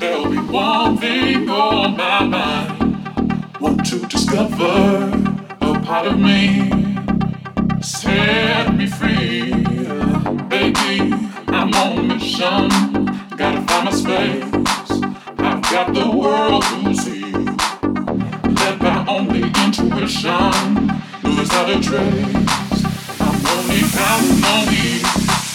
There'll be one thing on my mind. Want to discover a part of me. Set me free, baby. I'm on mission. Gotta find my space. I've got the world to see. Led by only intuition. Lose out of trace. I'm lonely, I'm lonely.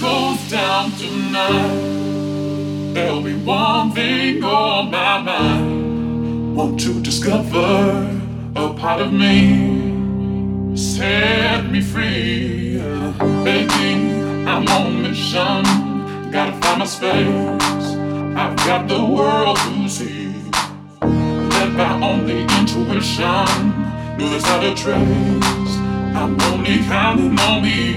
goes down tonight, there'll be one thing on my mind. Want to discover a part of me? Set me free, baby. I'm on mission. Gotta find my space. I've got the world to see. Led by only intuition, knew there's not a trace. I'm only counting on me.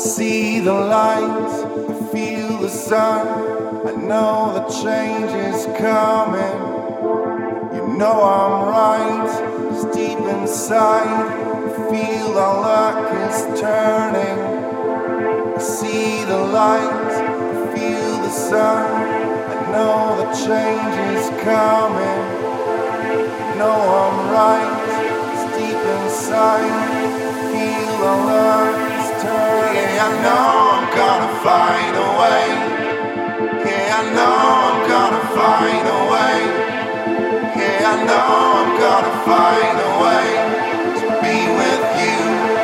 see the light, I feel the sun. I know the change is coming. You know I'm right, it's deep inside. I feel our luck is turning. I see the light, I feel the sun. I know the change is coming. You know I'm right, it's deep inside. I feel our luck yeah, I know I'm gonna find a way. Yeah, I know I'm gonna find a way. Yeah, I know I'm gonna find a way to be with you.